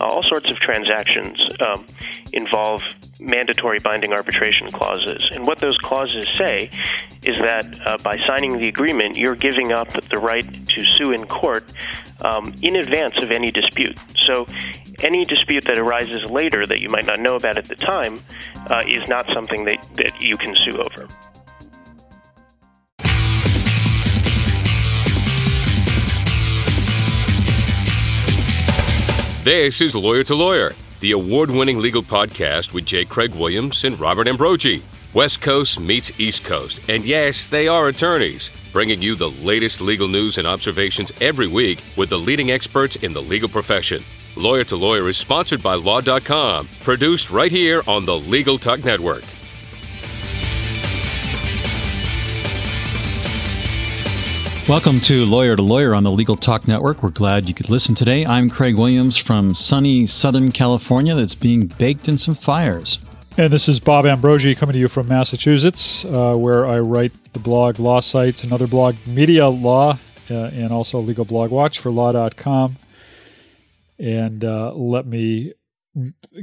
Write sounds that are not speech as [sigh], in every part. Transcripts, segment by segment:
all sorts of transactions um, involve mandatory binding arbitration clauses. And what those clauses say is that uh, by signing the agreement, you're giving up the right to sue in court um, in advance of any dispute. So any dispute that arises later that you might not know about at the time uh, is not something that, that you can sue over. This is Lawyer to Lawyer, the award winning legal podcast with J. Craig Williams and Robert Ambrogi. West Coast meets East Coast, and yes, they are attorneys, bringing you the latest legal news and observations every week with the leading experts in the legal profession. Lawyer to Lawyer is sponsored by Law.com, produced right here on the Legal Talk Network. Welcome to Lawyer to Lawyer on the Legal Talk Network. We're glad you could listen today. I'm Craig Williams from sunny Southern California that's being baked in some fires. And this is Bob Ambrogi coming to you from Massachusetts, uh, where I write the blog LawSites, another blog, Media Law, uh, and also Legal Blog Watch for Law.com. And uh, let me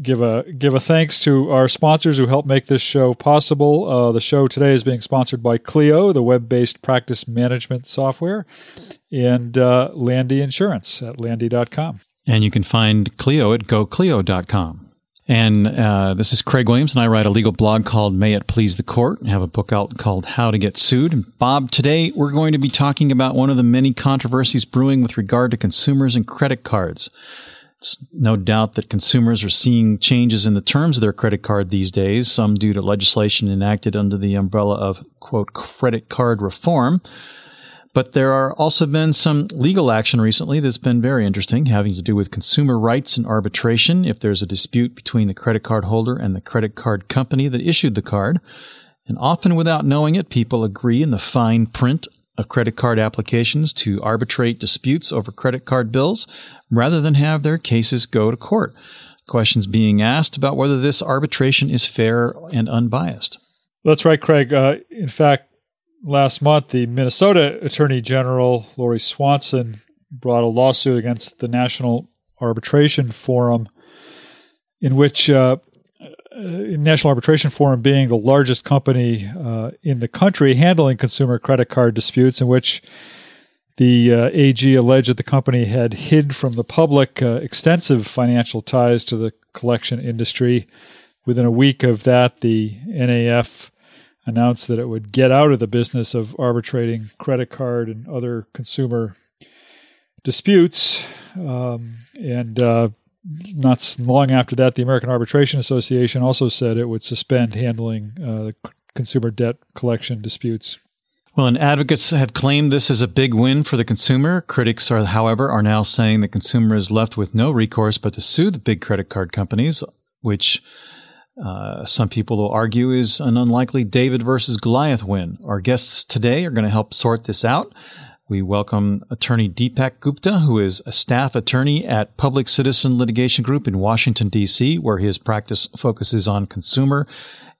give a give a thanks to our sponsors who help make this show possible. Uh, the show today is being sponsored by Clio, the web-based practice management software, and uh, Landy Insurance at landy.com. And you can find Clio at goclio.com. And uh, this is Craig Williams, and I write a legal blog called May It Please the Court. I have a book out called How to Get Sued. And Bob, today we're going to be talking about one of the many controversies brewing with regard to consumers and credit cards. It's no doubt that consumers are seeing changes in the terms of their credit card these days, some due to legislation enacted under the umbrella of, quote, credit card reform. But there are also been some legal action recently that's been very interesting, having to do with consumer rights and arbitration if there's a dispute between the credit card holder and the credit card company that issued the card. And often without knowing it, people agree in the fine print of credit card applications to arbitrate disputes over credit card bills rather than have their cases go to court. Questions being asked about whether this arbitration is fair and unbiased. That's right, Craig. Uh, in fact, last month, the Minnesota Attorney General, Lori Swanson, brought a lawsuit against the National Arbitration Forum in which uh, uh, National Arbitration Forum being the largest company uh, in the country handling consumer credit card disputes, in which the uh, AG alleged that the company had hid from the public uh, extensive financial ties to the collection industry. Within a week of that, the NAF announced that it would get out of the business of arbitrating credit card and other consumer disputes. Um, and uh, not long after that, the American Arbitration Association also said it would suspend handling uh, consumer debt collection disputes. Well, and advocates have claimed this is a big win for the consumer. Critics are, however, are now saying the consumer is left with no recourse but to sue the big credit card companies, which uh, some people will argue is an unlikely David versus Goliath win. Our guests today are going to help sort this out. We welcome attorney Deepak Gupta, who is a staff attorney at Public Citizen Litigation Group in Washington, D.C., where his practice focuses on consumer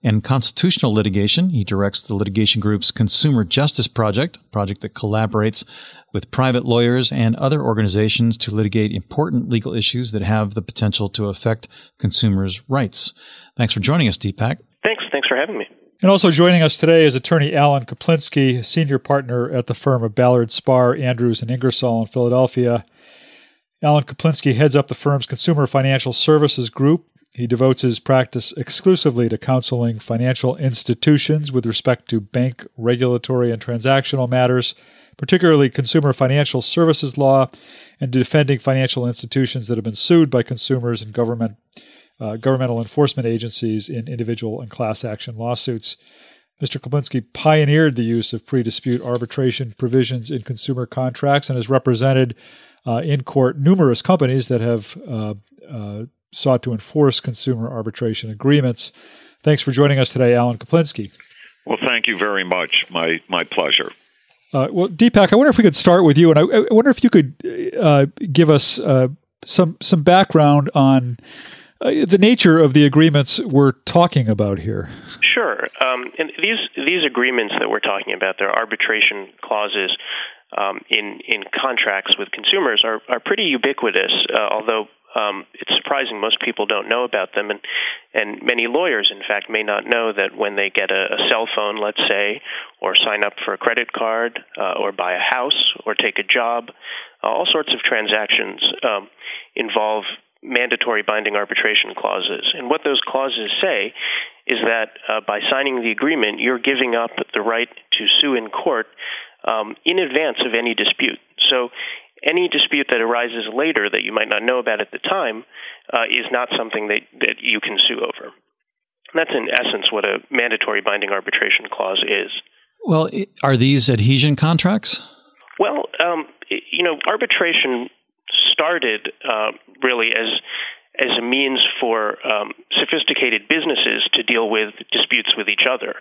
and constitutional litigation. He directs the litigation group's Consumer Justice Project, a project that collaborates with private lawyers and other organizations to litigate important legal issues that have the potential to affect consumers' rights. Thanks for joining us, Deepak. Thanks. Thanks for having me. And also joining us today is attorney Alan Kaplinsky, senior partner at the firm of Ballard Spahr, Andrews, and Ingersoll in Philadelphia. Alan Kaplinsky heads up the firm's Consumer Financial Services Group. He devotes his practice exclusively to counseling financial institutions with respect to bank regulatory and transactional matters, particularly consumer financial services law, and defending financial institutions that have been sued by consumers and government uh, governmental enforcement agencies in individual and class action lawsuits. Mr. Kaplinsky pioneered the use of pre dispute arbitration provisions in consumer contracts and has represented uh, in court numerous companies that have uh, uh, sought to enforce consumer arbitration agreements. Thanks for joining us today, Alan Kaplinsky. Well, thank you very much. My, my pleasure. Uh, well, Deepak, I wonder if we could start with you, and I, I wonder if you could uh, give us some some background on uh, the nature of the agreements we're talking about here. Sure. Um, and these these agreements that we're talking about, they're arbitration clauses um, in in contracts with consumers, are are pretty ubiquitous. Uh, although um, it's surprising most people don't know about them, and and many lawyers, in fact, may not know that when they get a, a cell phone, let's say, or sign up for a credit card, uh, or buy a house, or take a job, uh, all sorts of transactions um, involve mandatory binding arbitration clauses. And what those clauses say is that uh, by signing the agreement, you're giving up the right to sue in court um, in advance of any dispute. So any dispute that arises later that you might not know about at the time uh, is not something that, that you can sue over. That's in essence what a mandatory binding arbitration clause is. Well, are these adhesion contracts? Well, um, you know, arbitration started uh, really as as a means for um, sophisticated businesses to deal with disputes with each other.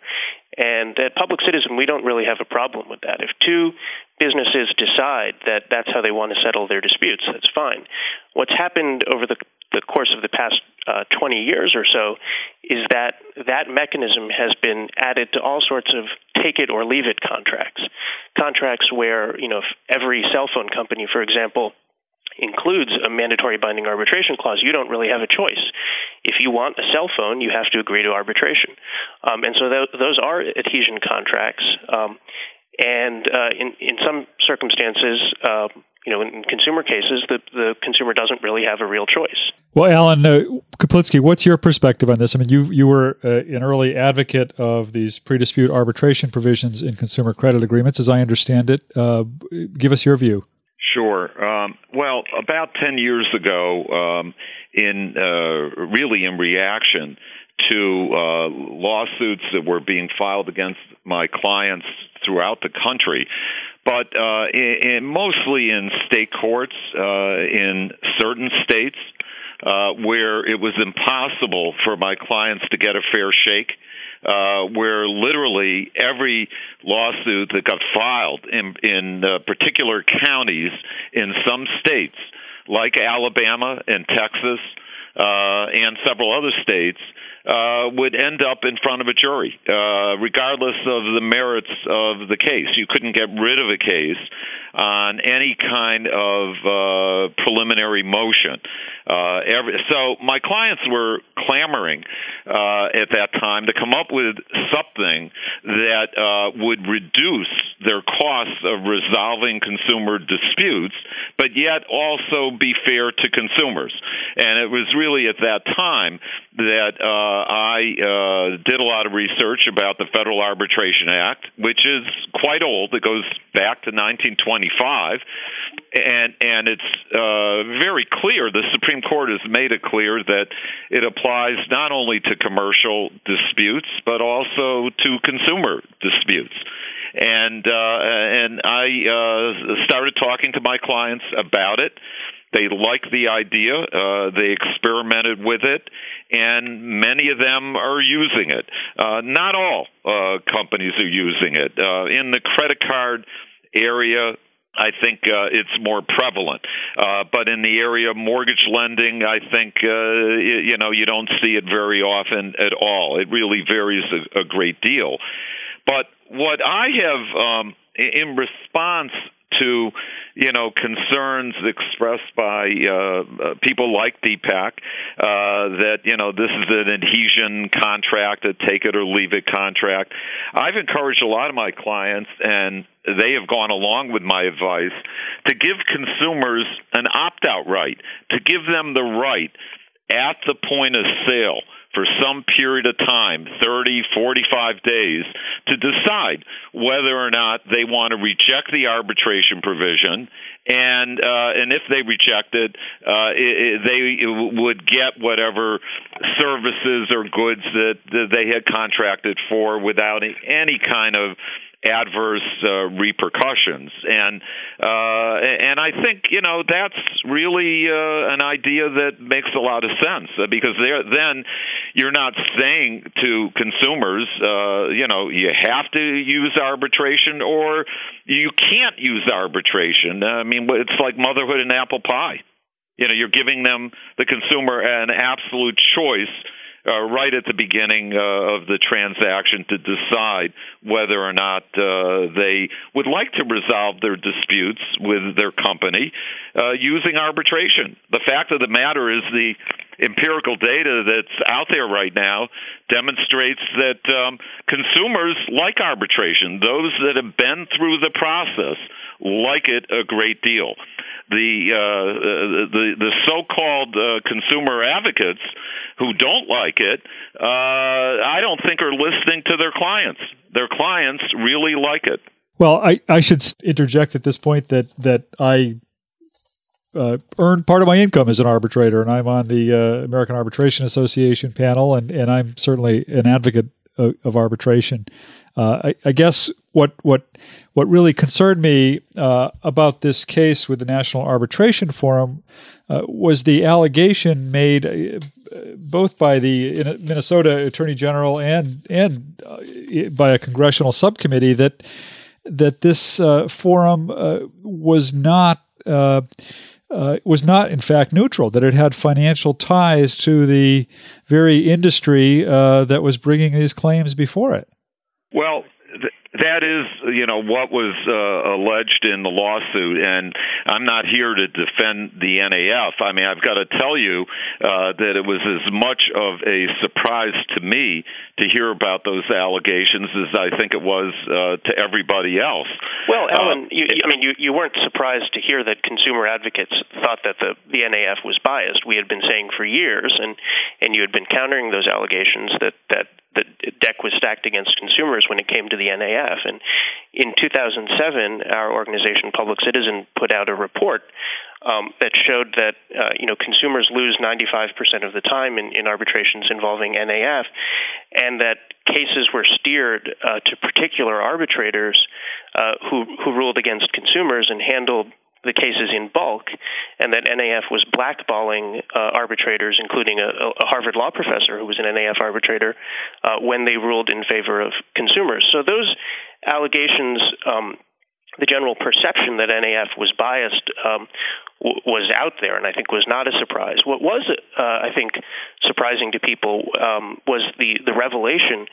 And at Public Citizen, we don't really have a problem with that. If two businesses decide that that's how they want to settle their disputes, that's fine. What's happened over the, the course of the past uh, 20 years or so is that that mechanism has been added to all sorts of take it or leave it contracts. Contracts where, you know, every cell phone company, for example, includes a mandatory binding arbitration clause, you don't really have a choice. If you want a cell phone, you have to agree to arbitration. Um, and so th- those are adhesion contracts. Um, and uh, in, in some circumstances, uh, you know, in consumer cases, the, the consumer doesn't really have a real choice. Well, Alan uh, Kaplinsky, what's your perspective on this? I mean, you you were uh, an early advocate of these pre-dispute arbitration provisions in consumer credit agreements, as I understand it. Uh, give us your view. Sure. Um, well, about 10 years ago, um, in uh, really in reaction to uh, lawsuits that were being filed against my clients throughout the country, but uh, in, in mostly in state courts uh, in certain states uh, where it was impossible for my clients to get a fair shake uh, where literally every lawsuit that got filed in in uh, particular counties in some states, like Alabama and Texas uh, and several other states, uh, would end up in front of a jury, uh, regardless of the merits of the case. You couldn't get rid of a case on any kind of uh, preliminary motion. Uh, every, so my clients were clamoring uh, at that time to come up with something that uh, would reduce their costs of resolving consumer disputes, but yet also be fair to consumers. And it was really at that time that uh, I uh, did a lot of research about the Federal Arbitration Act, which is quite old. It goes back to 1925, and and it's uh, very clear. The Supreme Court has made it clear that it applies not only to commercial disputes but also to consumer disputes and uh, and I uh, started talking to my clients about it. They liked the idea. Uh, they experimented with it, and many of them are using it. Uh, not all uh, companies are using it. Uh, in the credit card area, I think uh, it's more prevalent. Uh, but in the area of mortgage lending, I think uh, you know you don't see it very often at all. It really varies a, a great deal. But what I have um, in response to you know concerns expressed by uh, uh, people like Deepak uh, that you know this is an adhesion contract, a take it or leave it contract. I've encouraged a lot of my clients, and they have gone along with my advice to give consumers an opt out right, to give them the right at the point of sale for some period of time 30, 45 days to decide whether or not they want to reject the arbitration provision. And uh, and if they reject it, uh, it, they would get whatever services or goods that, that they had contracted for without any kind of adverse uh, repercussions. And uh, and I think you know that's really uh, an idea that makes a lot of sense uh, because there then you're not saying to consumers, uh, you know, you have to use arbitration or you can't use arbitration. I mean, it's like motherhood and apple pie. You know, you're giving them the consumer an absolute choice uh, right at the beginning uh, of the transaction to decide whether or not uh, they would like to resolve their disputes with their company, uh, using arbitration. The fact of the matter is the empirical data that's out there right now demonstrates that um, consumers like arbitration. Those that have been through the process like it a great deal. The uh, the the so-called uh, consumer advocates who don't like it, uh, I don't think are listening to their clients. Their clients really like it. Well, I, I should interject at this point that that I uh, earn part of my income as an arbitrator, and I'm on the uh, American Arbitration Association panel, and, and I'm certainly an advocate of, of arbitration. Uh, I, I, guess what what what really concerned me uh, about this case with the National Arbitration Forum uh, was the allegation made uh, both by the Minnesota Attorney General and and by a congressional subcommittee that that this forum was not uh, was not, in fact, neutral, that it had financial ties to the very industry uh, that was bringing these claims before it. Well, that is, you know, what was uh, alleged in the lawsuit, and I'm not here to defend the NAF. I mean, I've got to tell you uh, that it was as much of a surprise to me to hear about those allegations as I think it was uh, to everybody else. Well, Ellen, uh, you, I mean, you, you weren't surprised to hear that consumer advocates thought that the, the NAF was biased. We had been saying for years, and and you had been countering those allegations that that the deck was stacked against consumers when it came to the NAF. And in 2007, our organization, Public Citizen, put out a report um, that showed that uh, you know consumers lose 95% of the time in, in arbitrations involving NAF, and that cases were steered uh, to particular arbitrators uh, who who ruled against consumers and handled the cases in bulk, and that NAF was blackballing uh, arbitrators, including a, a, Harvard law professor who was an NAF arbitrator, uh, when they ruled in favor of consumers. So those allegations. Um, the general perception that NAF was biased um, w- was out there, and I think was not a surprise. What was, uh, I think, surprising to people um, was the the revelation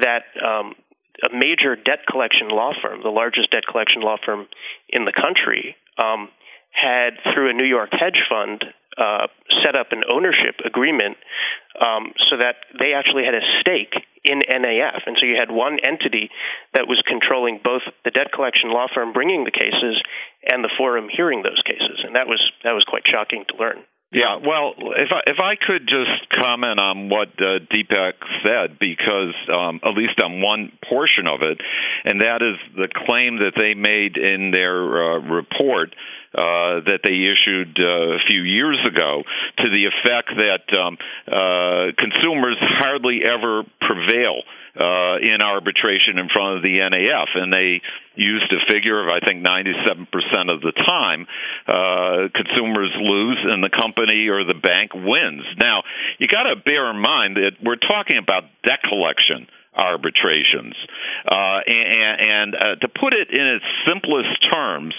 that um, a major debt collection law firm, the largest debt collection law firm in the country, um, had, through a New York hedge fund, uh, set up an ownership agreement um, so that they actually had a stake in NAF. And so you had one entity that was controlling both the debt collection law firm bringing the cases and the forum hearing those cases. And that was, that was quite shocking to learn. Yeah, well, if I, if I could just comment on what uh, Deepak said, because um, at least on one portion of it, and that is the claim that they made in their uh, report uh, that they issued uh, a few years ago to the effect that um, uh, consumers hardly ever prevail uh, in arbitration in front of the NAF, and they used a figure of I think 97% of the time uh, consumers lose and the company or the bank wins. Now you got to bear in mind that we're talking about debt collection arbitrations. Uh, and, and uh, to put it in its simplest terms,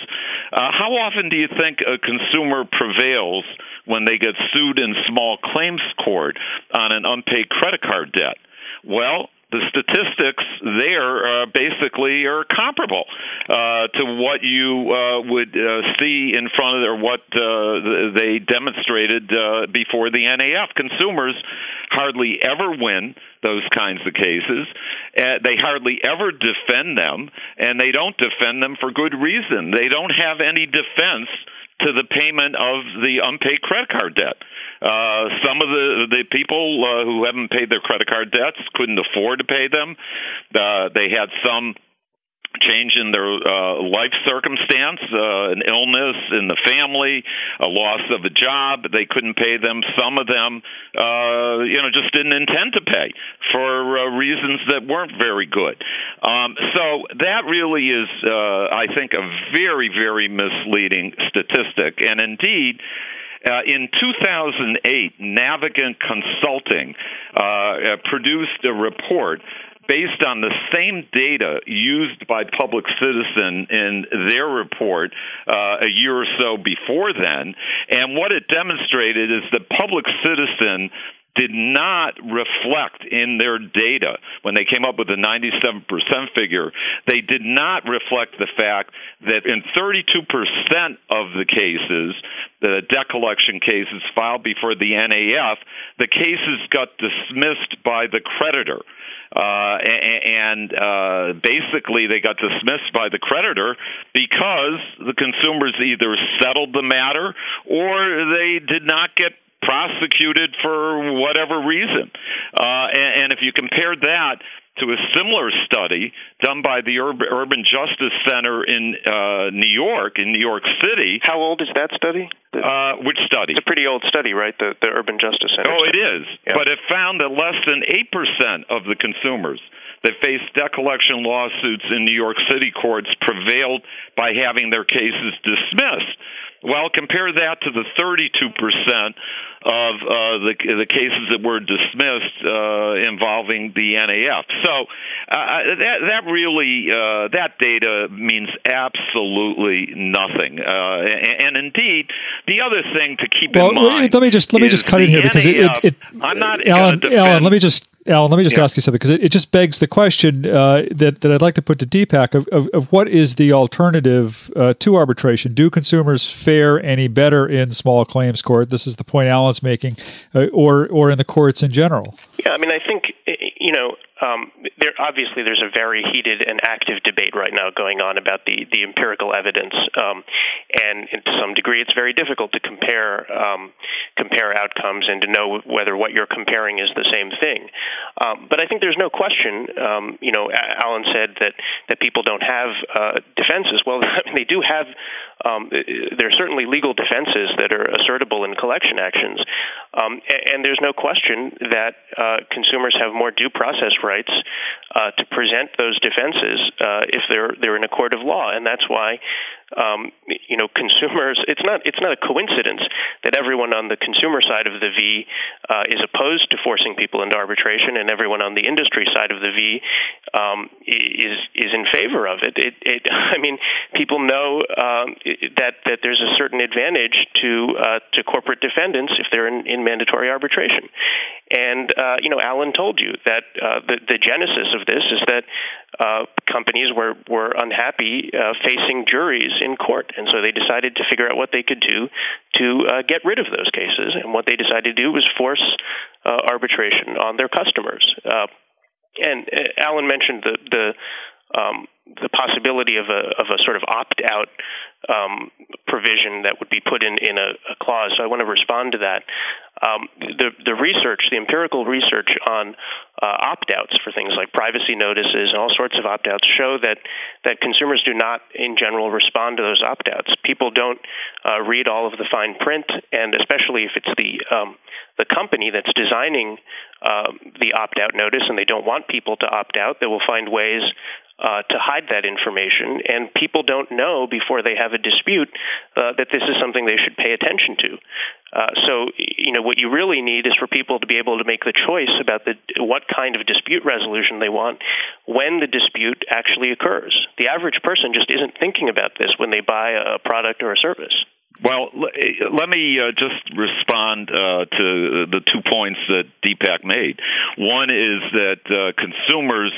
uh, how often do you think a consumer prevails when they get sued in small claims court on an unpaid credit card debt? Well, the statistics there uh, basically are comparable uh, to what you uh, would uh, see in front of or what uh, they demonstrated uh, before the NAF. Consumers hardly ever win those kinds of cases. they hardly ever defend them, and they don't defend them for good reason. They don't have any defense to the payment of the unpaid credit card debt. Uh, some of the the people uh, who haven't paid their credit card debts couldn't afford to pay them. Uh, they had some change in their uh, life circumstance, uh, an illness in the family, a loss of a job. They couldn't pay them. Some of them, uh, you know, just didn't intend to pay for uh, reasons that weren't very good. Um, so that really is, uh, I think, a very, very misleading statistic. And indeed, uh, in 2008, Navigant Consulting uh, uh, produced a report based on the same data used by Public Citizen in their report uh, a year or so before then. And what it demonstrated is that Public Citizen did not reflect in their data when they came up with the 97% figure, they did not reflect the fact that in 32% of the cases, the debt collection cases filed before the NAF, the cases got dismissed by the creditor. Uh, and uh, basically, they got dismissed by the creditor because the consumers either settled the matter or they did not get prosecuted for whatever reason. Uh, and, and if you compare that to a similar study done by the Urban Justice Center in uh, New York, in New York City. How old is that study? Uh, which study? It's a pretty old study, right? The, the Urban Justice Center. Oh, study. it is. Yeah. But it found that less than 8% of the consumers that faced debt collection lawsuits in New York City courts prevailed by having their cases dismissed. Well, compare that to the 32% of uh, the the cases that were dismissed uh, involving the NAF. So uh, that that really uh, that data means absolutely nothing. Uh, and, and, indeed, the other thing to keep well, in mind. Let me just let me just cut in here because it, it, it, I'm not Alan. Alan, let me just Alan, let me just yeah. ask you something because it, it, just begs the question uh, that that I'd like to put to Deepak of, of, of what is the alternative uh, to arbitration? Do consumers fare any better in small claims court? This is the point Alan's making, uh, or or in the courts in general. Yeah, I mean, I think you know um, there obviously there's a very heated and active debate right now going on about the the empirical evidence, um, and, and, to some degree, it's very difficult to compare um, compare outcomes and to know whether what you're comparing is the same thing. Um, but I think there's no question. Um, you know, Alan said that that people don't have uh, defenses. Well, [laughs] they do have. Um, there are certainly legal defenses that are assertable in collection actions, and, and, there's no question that uh, consumers have more due process rights rights uh, to present those defenses uh, if they're they're in a court of law, and that's why um, you know consumers. It's not it's not a coincidence that everyone on the consumer side of the V uh, is opposed to forcing people into arbitration, and everyone on the industry side of the V um, is is in favor of it. It, it [laughs] I mean, people know um, that that there's a certain advantage to uh, to corporate defendants if they're in, in mandatory arbitration, and uh, you know, Alan told you that uh, the the genesis of this is that uh, companies were were unhappy uh, facing juries in court, and so they decided to figure out what they could do to uh, get rid of those cases. And what they decided to do was force uh, arbitration on their customers. Uh, and uh, Alan mentioned the the um, the possibility of a of a sort of opt out um, provision that would be put in in a, a, clause. So I want to respond to that. Um, the the research, the empirical research on uh, opt outs for things like privacy notices and all sorts of opt outs show that that consumers do not, in general, respond to those opt outs. People don't uh, read all of the fine print, and especially if it's the um, the company that's designing uh, the opt out notice and they don't want people to opt out, they will find ways uh, to hide that information, and people don't know before they have a dispute uh, that this is something they should pay attention to. Uh, so, you know, what you really need is for people to be able to make the choice about the what kind of dispute resolution they want when the dispute actually occurs. The average person just isn't thinking about this when they buy a product or a service. Well, let me uh, just respond uh, to the two points that Deepak made. One is that uh, consumers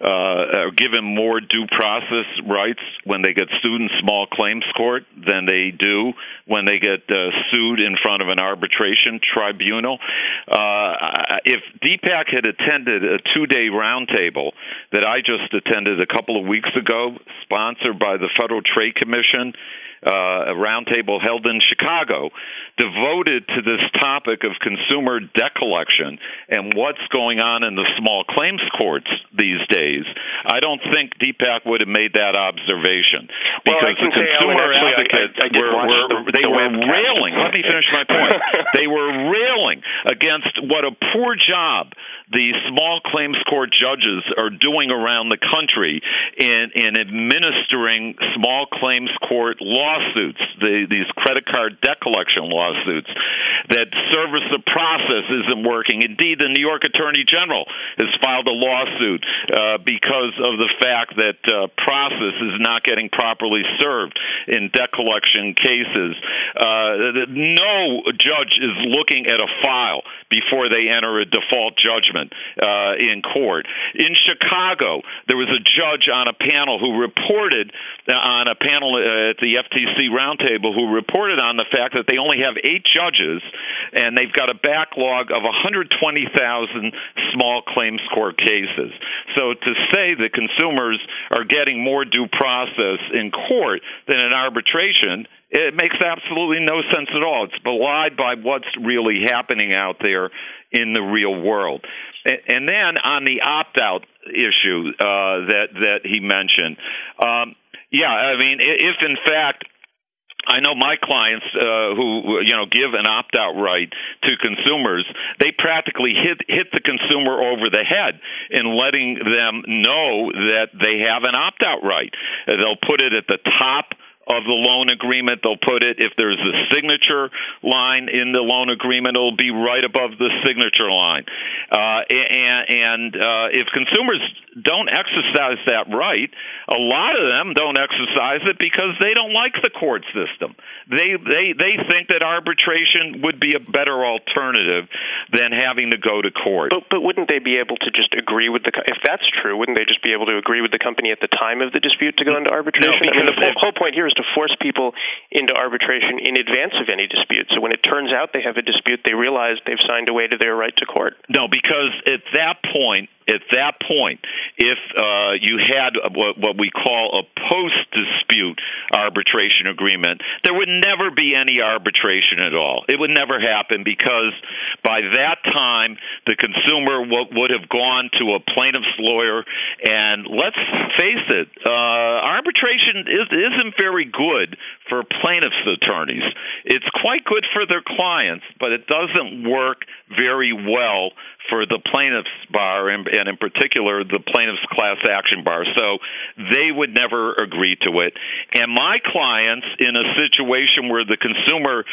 uh, are given more due process rights when they get sued in small claims court than they do when they get uh, sued in front of an arbitration tribunal. Uh, if Deepak had attended a two-day roundtable that I just attended a couple of weeks ago, sponsored by the Federal Trade Commission uh, a roundtable held in Chicago devoted to this topic of consumer debt collection and what's going on in the small claims courts these days, I don't think Deepak would have made that observation because well, the consumer advocates I, I, I were, were the, they the were webcast. railing. Let me finish my point. [laughs] they were railing against what a poor job the small claims court judges are doing around the country in, in administering small claims court lawsuits, the, these credit card debt collection lawsuits. that service of process isn't working. Indeed, the New York Attorney General has filed a lawsuit uh, because of the fact that uh, process is not getting properly served in debt collection cases. Uh, no judge is looking at a file before they enter a default judgment uh, in court. In Chicago, there was a judge on a panel who reported uh, on a panel uh, at the Roundtable who reported on the fact that they only have eight judges and they've got a backlog of 120,000 small claims court cases. So to say that consumers are getting more due process in court than in arbitration it makes absolutely no sense at all. It's belied by what's really happening out there in the real world. And then on the opt out issue uh, that that he mentioned, um, yeah, I mean, if in fact I know my clients uh, who you know give an opt out right to consumers. They practically hit hit the consumer over the head in letting them know that they have an opt out right. They'll put it at the top of the loan agreement. They'll put it, if there's a signature line in the loan agreement, it'll be right above the signature line. Uh, and and uh, if consumers don't exercise that right, a lot of them don't exercise it because they don't like the court system. They they they think that arbitration would be a better alternative than having to go to court. But, but wouldn't they be able to just agree with the if that's true? Wouldn't they just be able to agree with the company at the time of the dispute to go into arbitration? No, I mean, the whole, whole point here is to force people into arbitration in advance of any dispute. So when it turns out they have a dispute, they realize they've signed away to their right to court. No, because at that point, at that point, if uh, you had what, what we call a post arbitration agreement, there would never be any arbitration at all. It would never happen because by that time, the consumer w- would have gone to a plaintiff's lawyer. And let's face it, uh, arbitration is, isn't very good for plaintiffs' attorneys. It's quite good for their clients, but it doesn't work very well for the plaintiffs bar and, and in particular the plaintiffs class action bar. So they would never agree to it. And my clients in a situation where the consumer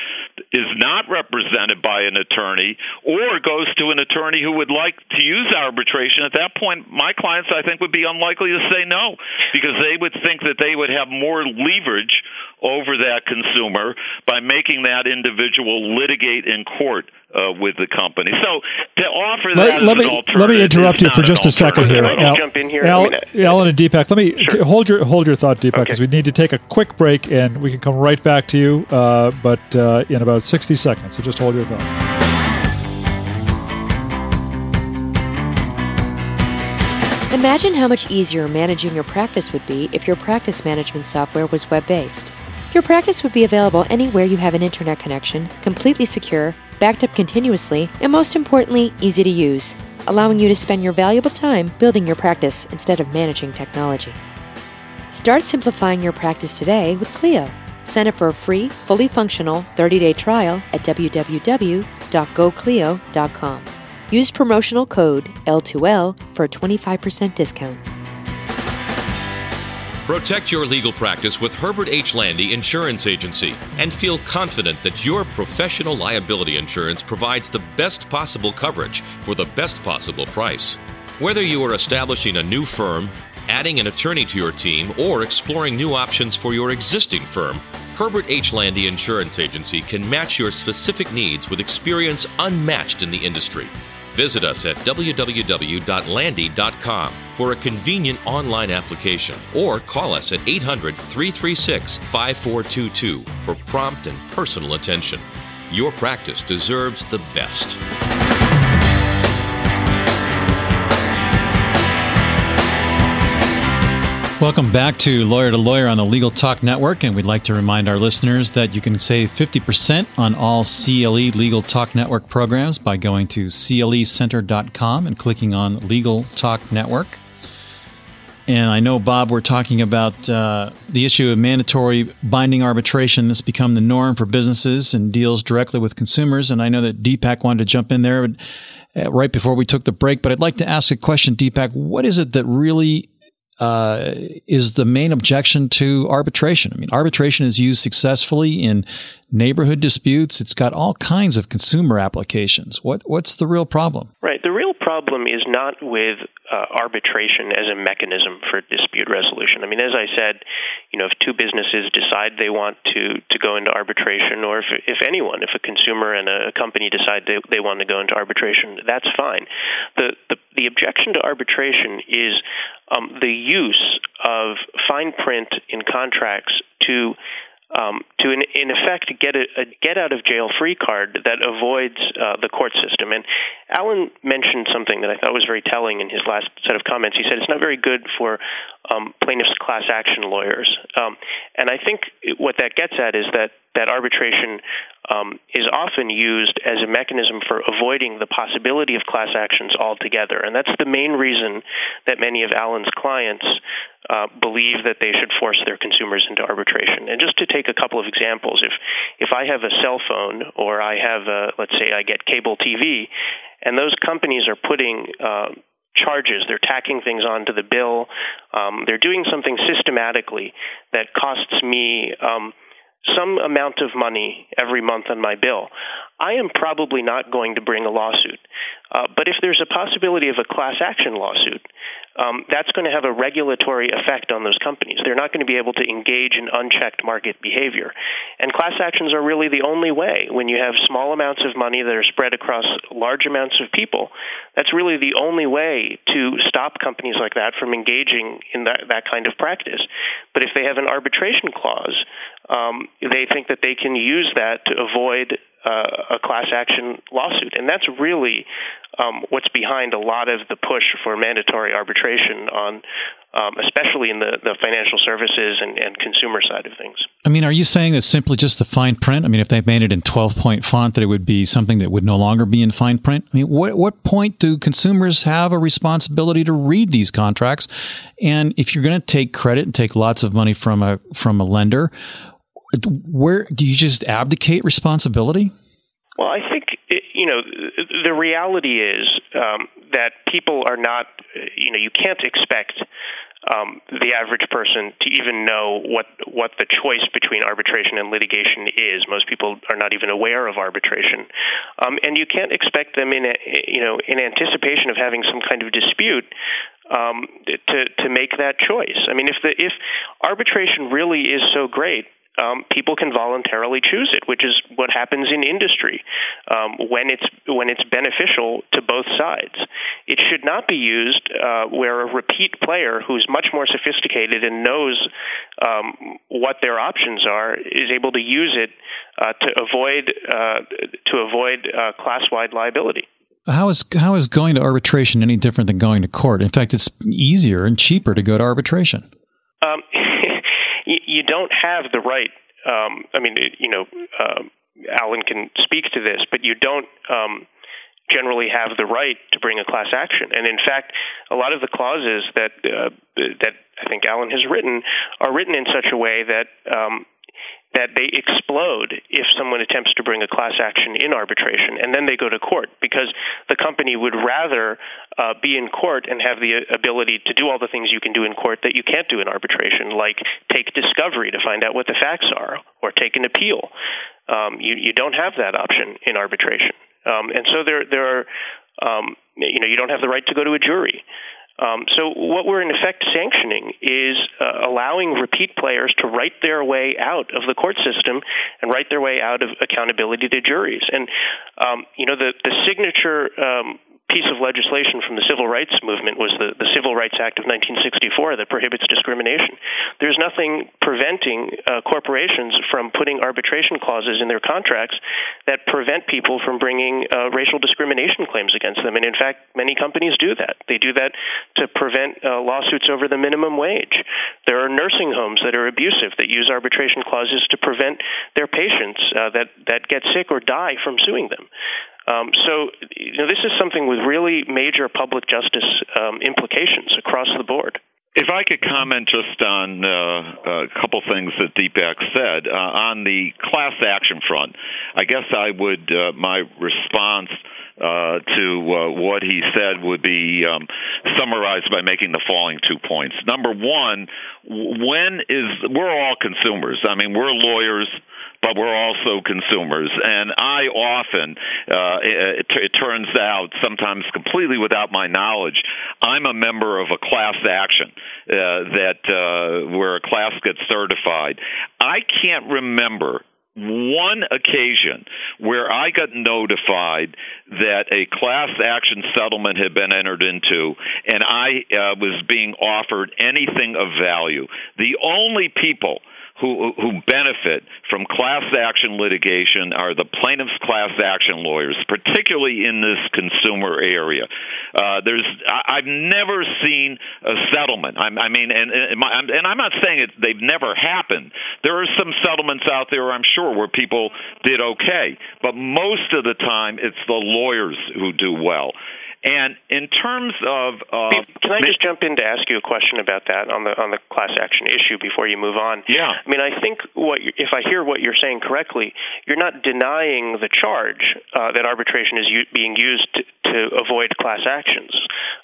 is not represented by an attorney or goes to an attorney who would like to use arbitration, at that point my clients I think would be unlikely to say no because they would think that they would have more leverage over that consumer by making that individual litigate in court uh, with the company. So to offer that let, let me let me interrupt you for just a second here. Al, jump in here. Al, I mean, Alan and Deepak, let me Sure. hold your hold your thought, Deepak, because Okay. we need to take a quick break and we can come right back to you, uh, but uh, in about sixty seconds. So just hold your thought. Imagine how much easier managing your practice would be if your practice management software was web based. Your practice would be available anywhere you have an internet connection, completely secure, backed up continuously, and most importantly, easy to use, allowing you to spend your valuable time building your practice instead of managing technology. Start simplifying your practice today with Clio. Sign up for a free, fully functional 30 day trial at www.goclio.com. Use promotional code L2L for a 25% discount. Protect your legal practice with Herbert H. Landy Insurance Agency and feel confident that your professional liability insurance provides the best possible coverage for the best possible price. Whether you are establishing a new firm, adding an attorney to your team, or exploring new options for your existing firm, Herbert H. Landy Insurance Agency can match your specific needs with experience unmatched in the industry. Visit us at www.landy.com for a convenient online application or call us at 800 336 5422 for prompt and personal attention. Your practice deserves the best. Welcome back to Lawyer to Lawyer on the Legal Talk Network, and we'd like to remind our listeners that you can save 50% on all CLE Legal Talk Network programs by going to clecenter.com and clicking on Legal Talk Network. And I know, Bob, we're talking about uh, the issue of mandatory binding arbitration that's become the norm for businesses and deals directly with consumers. And I know that Deepak wanted to jump in there uh, right before we took the break, but I'd like to ask a question, Deepak. What is it that really uh, is the main objection to arbitration. I mean, arbitration is used successfully in neighborhood disputes. It's got all kinds of consumer applications. What what's the real problem? Right. The real problem is not with uh, arbitration as a mechanism for dispute resolution. I mean, as I said, you know, if two businesses decide they want to to go into arbitration, or if if anyone, if a consumer and a company decide they they want to go into arbitration, that's fine. The the the objection to arbitration is um, the use of fine print in contracts to um, to in, in, effect get a, a, get out of jail free card that avoids uh, the court system. And Alan mentioned something that I thought was very telling in his last set of comments. He said it's not very good for um, plaintiffs' class action lawyers. Um, and I think what that gets at is that that arbitration um, is often used as a mechanism for avoiding the possibility of class actions altogether. And that's the main reason that many of Alan's clients uh, believe that they should force their consumers into arbitration. And just to take a couple of examples, if if I have a cell phone or I have, a, let's say, I get cable TV, and those companies are putting uh, charges. They're tacking things onto the bill. Um, they're doing something systematically that costs me um, some amount of money every month on my bill. I am probably not going to bring a lawsuit. Uh, but if there's a possibility of a class action lawsuit, um, that's going to have a regulatory effect on those companies. They're not going to be able to engage in unchecked market behavior. And class actions are really the only way when you have small amounts of money that are spread across large amounts of people. That's really the only way to stop companies like that from engaging in that, that kind of practice. But if they have an arbitration clause, um, they think that they can use that to avoid uh, a class action lawsuit. And that's really um, what's behind a lot of the push for mandatory arbitration on, um, especially in the, the financial services and, and, consumer side of things. I mean, are you saying that simply just the fine print? I mean, if they made it in 12 point font, that it would be something that would no longer be in fine print? I mean, what, what point do consumers have a responsibility to read these contracts? And if you're going to take credit and take lots of money from a, from a lender, where do you just abdicate responsibility? Well, I think you know the reality is um, that people are not. You know, you can't expect um, the average person to even know what what the choice between arbitration and litigation is. Most people are not even aware of arbitration, um, and you can't expect them in a, you know in anticipation of having some kind of dispute um, to to make that choice. I mean, if the if arbitration really is so great um, people can voluntarily choose it, which is what happens in industry um, when it's when it's beneficial to both sides. It should not be used uh, where a repeat player who's much more sophisticated and knows um, what their options are is able to use it uh, to avoid uh, to avoid uh, class wide liability. How is how is going to arbitration any different than going to court? In fact, it's easier and cheaper to go to arbitration. Um, [laughs] you don't have the right. Um, I mean, you know, uh, Alan can speak to this, but you don't um, generally have the right to bring a class action. And in fact, a lot of the clauses that uh, that I think Alan has written are written in such a way that um, that they explode if someone attempts to bring a class action in arbitration and then they go to court because the company would rather uh, be in court and have the ability to do all the things you can do in court that you can't do in arbitration, like take discovery to find out what the facts are or take an appeal. Um, you, you don't have that option in arbitration. Um, and so there, there are, um, you know, you don't have the right to go to a jury. Um, so what we're in effect sanctioning is uh, allowing repeat players to write their way out of the court system and write their way out of accountability to juries. And um, you know the the signature um, of legislation from the civil rights movement was the, the Civil Rights Act of 1964 that prohibits discrimination. There's nothing preventing uh, corporations from putting arbitration clauses in their contracts that prevent people from bringing uh, racial discrimination claims against them. And in fact, many companies do that. They do that to prevent uh, lawsuits over the minimum wage. There are nursing homes that are abusive that use arbitration clauses to prevent their patients uh, that, that get sick or die from suing them. Um, so, you know, this is something with really major public justice um, implications across the board. If I could comment just on uh, a couple things that Deepak said uh, on the class action front, I guess I would uh, my response uh, to uh, what he said would be um, summarized by making the following two points. Number one, when is we're all consumers. I mean, we're lawyers but we're also consumers. And I often, uh, it, it, turns out, sometimes completely without my knowledge, I'm a member of a class action uh, that uh, where a class gets certified. I can't remember one occasion where I got notified that a class action settlement had been entered into and I uh, was being offered anything of value. The only people who who benefit from class action litigation are the plaintiffs' class action lawyers, particularly in this consumer area. Uh, there's I, I've never seen a settlement. I, I mean, and and, my, and I'm not saying it, they've never happened. There are some settlements out there, I'm sure, where people did okay, but most of the time it's the lawyers who do well. And in terms of, uh, can I just jump in to ask you a question about that on the on the class action issue before you move on? Yeah. I mean, I think what if I hear what you're saying correctly, you're not denying the charge uh, that arbitration is u- being used to, to, avoid class actions.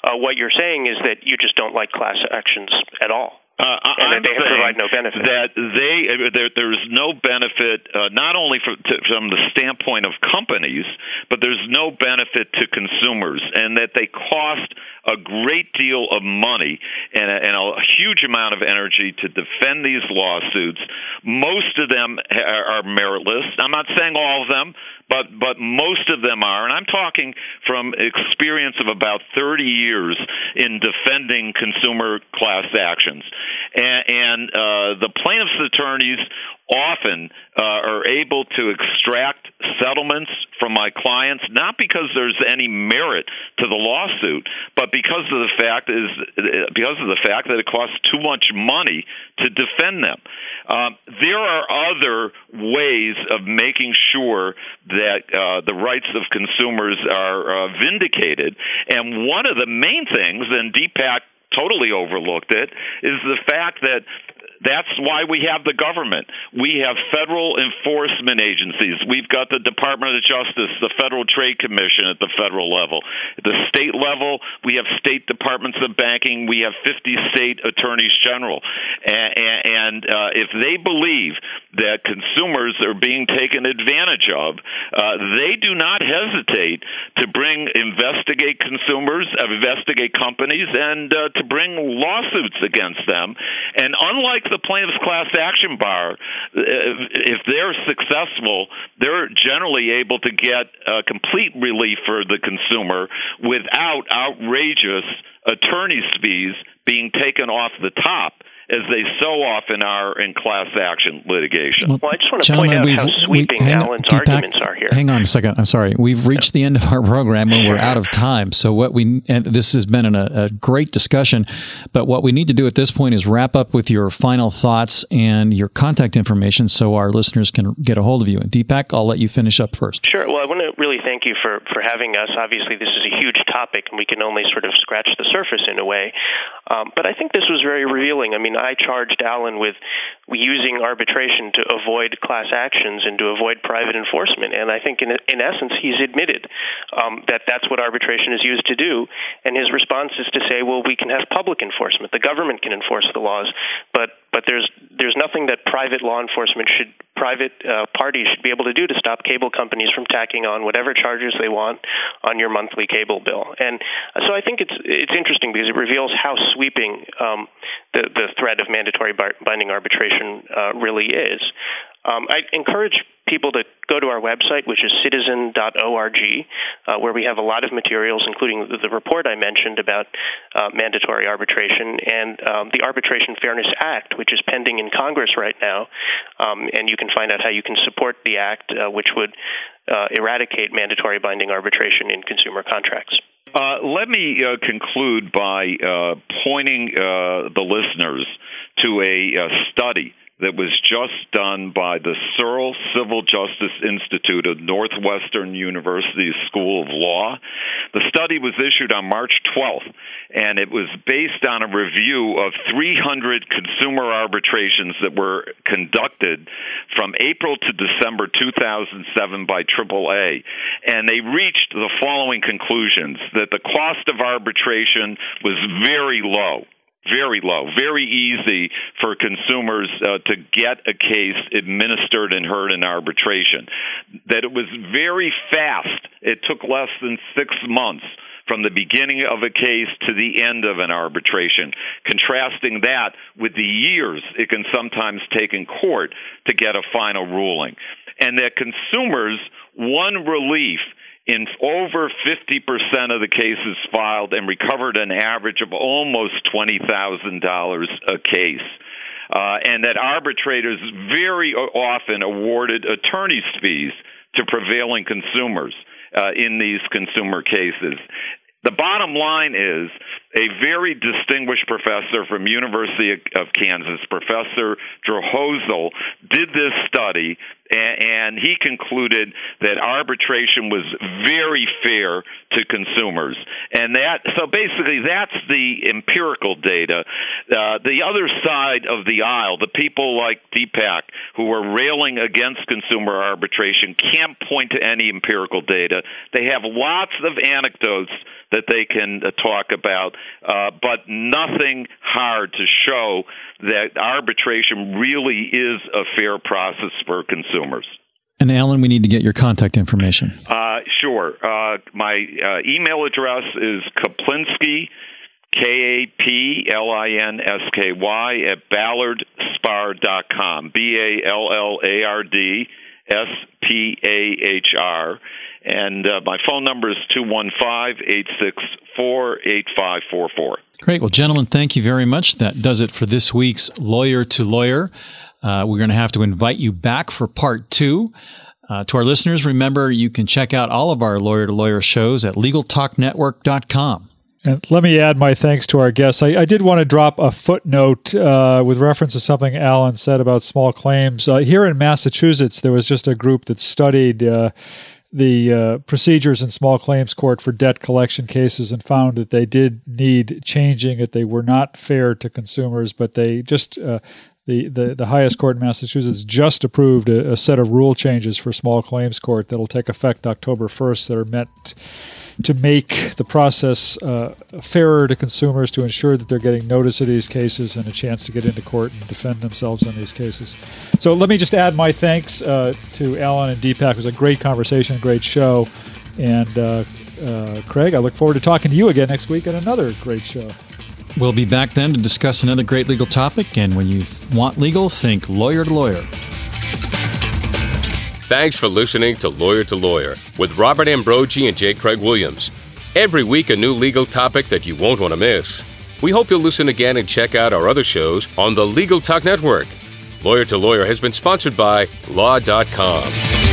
Uh, what you're saying is that you just don't like class actions at all. Uh, and I'm that they provide no benefit. That they there, there's no benefit uh, not only from, to, from the standpoint of companies, but there's no benefit to consumers, and that they cost a great deal of money and a, and a huge amount of energy to defend these lawsuits. Most of them are meritless. I'm not saying all of them, but but most of them are, and I'm talking from experience of about 30 years in defending consumer class actions, and, and uh, the plaintiffs' attorneys often uh, are able to extract settlements from my clients not because there's any merit to the lawsuit but because of the fact is because of the fact that it costs too much money to defend them. Um, there are other ways of making sure that uh, the rights of consumers are uh, vindicated. And one of the main things and Deepak totally overlooked it is the fact that that's why we have the government. We have federal enforcement agencies. We've got the Department of Justice, the Federal Trade Commission at the federal level. At the state level, we have state departments of banking. We have 50 state attorneys general. And, and uh, if they believe that consumers are being taken advantage of, uh, they do not hesitate to bring investigate consumers, investigate companies, and uh, to bring lawsuits against them. And unlike the plaintiff's class action bar, uh, if they're successful, they're generally able to get uh, complete relief for the consumer without outrageous attorney's fees being taken off the top as they so often are in class action litigation. Well, I just want to point out how sweeping we, Alan's Deepak, arguments are here. Hang on a second. I'm sorry. We've reached the end of our program and we're out of time. So what we and this has been an, a great discussion, but what we need to do at this point is wrap up with your final thoughts and your contact information so our listeners can get a hold of you. And Deepak, I'll let you finish up first. Sure. Well, I want to really thank you for for having us. Obviously, this is a huge topic and we can only sort of scratch the surface in a way. Um, but I think this was very revealing. I mean, I charged Alan with using arbitration to avoid class actions and to avoid private enforcement. And I think, in, in essence, he's admitted um, that that's what arbitration is used to do. And his response is to say, well, we can have public enforcement. The government can enforce the laws, but but there's there's nothing that private law enforcement should private uh, parties should be able to do to stop cable companies from tacking on whatever charges they want on your monthly cable bill. And so I think it's it's interesting because it reveals how sweeping um, the the threat of mandatory binding arbitration uh, really is. Um, I encourage people to go to our website, which is citizen.org, uh, where we have a lot of materials, including the, the report I mentioned about uh, mandatory arbitration and um, the Arbitration Fairness Act, which is pending in Congress right now. Um, and you can find out how you can support the act, uh, which would uh, eradicate mandatory binding arbitration in consumer contracts. Uh, let me uh, conclude by pointing the listeners to a study that was just done by the Searle Civil Justice Institute of Northwestern University School of Law. The study was issued on March 12th, and it was based on a review of 300 consumer arbitrations that were conducted from April to December 2007 by AAA. And they reached the following conclusions that the cost of arbitration was very low very low, very easy for consumers uh, to get a case administered and heard in arbitration. That it was very fast. It took less than six months from the beginning of a case to the end of an arbitration, contrasting that with the years it can sometimes take in court to get a final ruling. And that consumers won relief in over 50% of the cases filed and recovered an average of almost $20,000 a case. Uh, and that arbitrators very often awarded attorney's fees to prevailing consumers uh, in these consumer cases. The bottom line is a very distinguished professor from University of Kansas, Professor Drahozal, did this study and he concluded that arbitration was very fair to consumers. And that so basically that's the empirical data. Uh, the other side of the aisle, the people like Deepak who are railing against consumer arbitration can't point to any empirical data. They have lots of anecdotes that they can uh, talk about, uh, but nothing hard to show that arbitration really is a fair process for consumers. And Alan, we need to get your contact information. Uh, sure. Uh, my uh, email address is Kaplinsky, K A P L I N S K Y, at ballardspahr.com. B A L L A R D S P A H R. And uh, my phone number is 215 864 8544. Great. Well, gentlemen, thank you very much. That does it for this week's Lawyer to Lawyer. Uh, we're going to have to invite you back for part two. Uh, to our listeners, remember you can check out all of our Lawyer to Lawyer shows at LegalTalkNetwork.com. And let me add my thanks to our guests. I, I did want to drop a footnote uh, with reference to something Alan said about small claims. Uh, here in Massachusetts, there was just a group that studied uh, the uh, procedures in small claims court for debt collection cases and found that they did need changing, that they were not fair to consumers, but they just uh, the, the, the highest court in Massachusetts just approved a, a, set of rule changes for small claims court that'll take effect October 1st that are meant to make the process uh, fairer to consumers to ensure that they're getting notice of these cases and a chance to get into court and defend themselves on these cases. So let me just add my thanks uh, to Alan and Deepak. It was a great conversation, great show. And uh, uh Craig, I look forward to talking to you again next week on another great show. We'll be back then to discuss another great legal topic. And when you th- want legal, think lawyer to lawyer. Thanks for listening to Lawyer to Lawyer with Robert Ambrogi and J. Craig Williams. Every week, a new legal topic that you won't want to miss. We hope you'll listen again and check out our other shows on the Legal Talk Network. Lawyer to Lawyer has been sponsored by Law.com.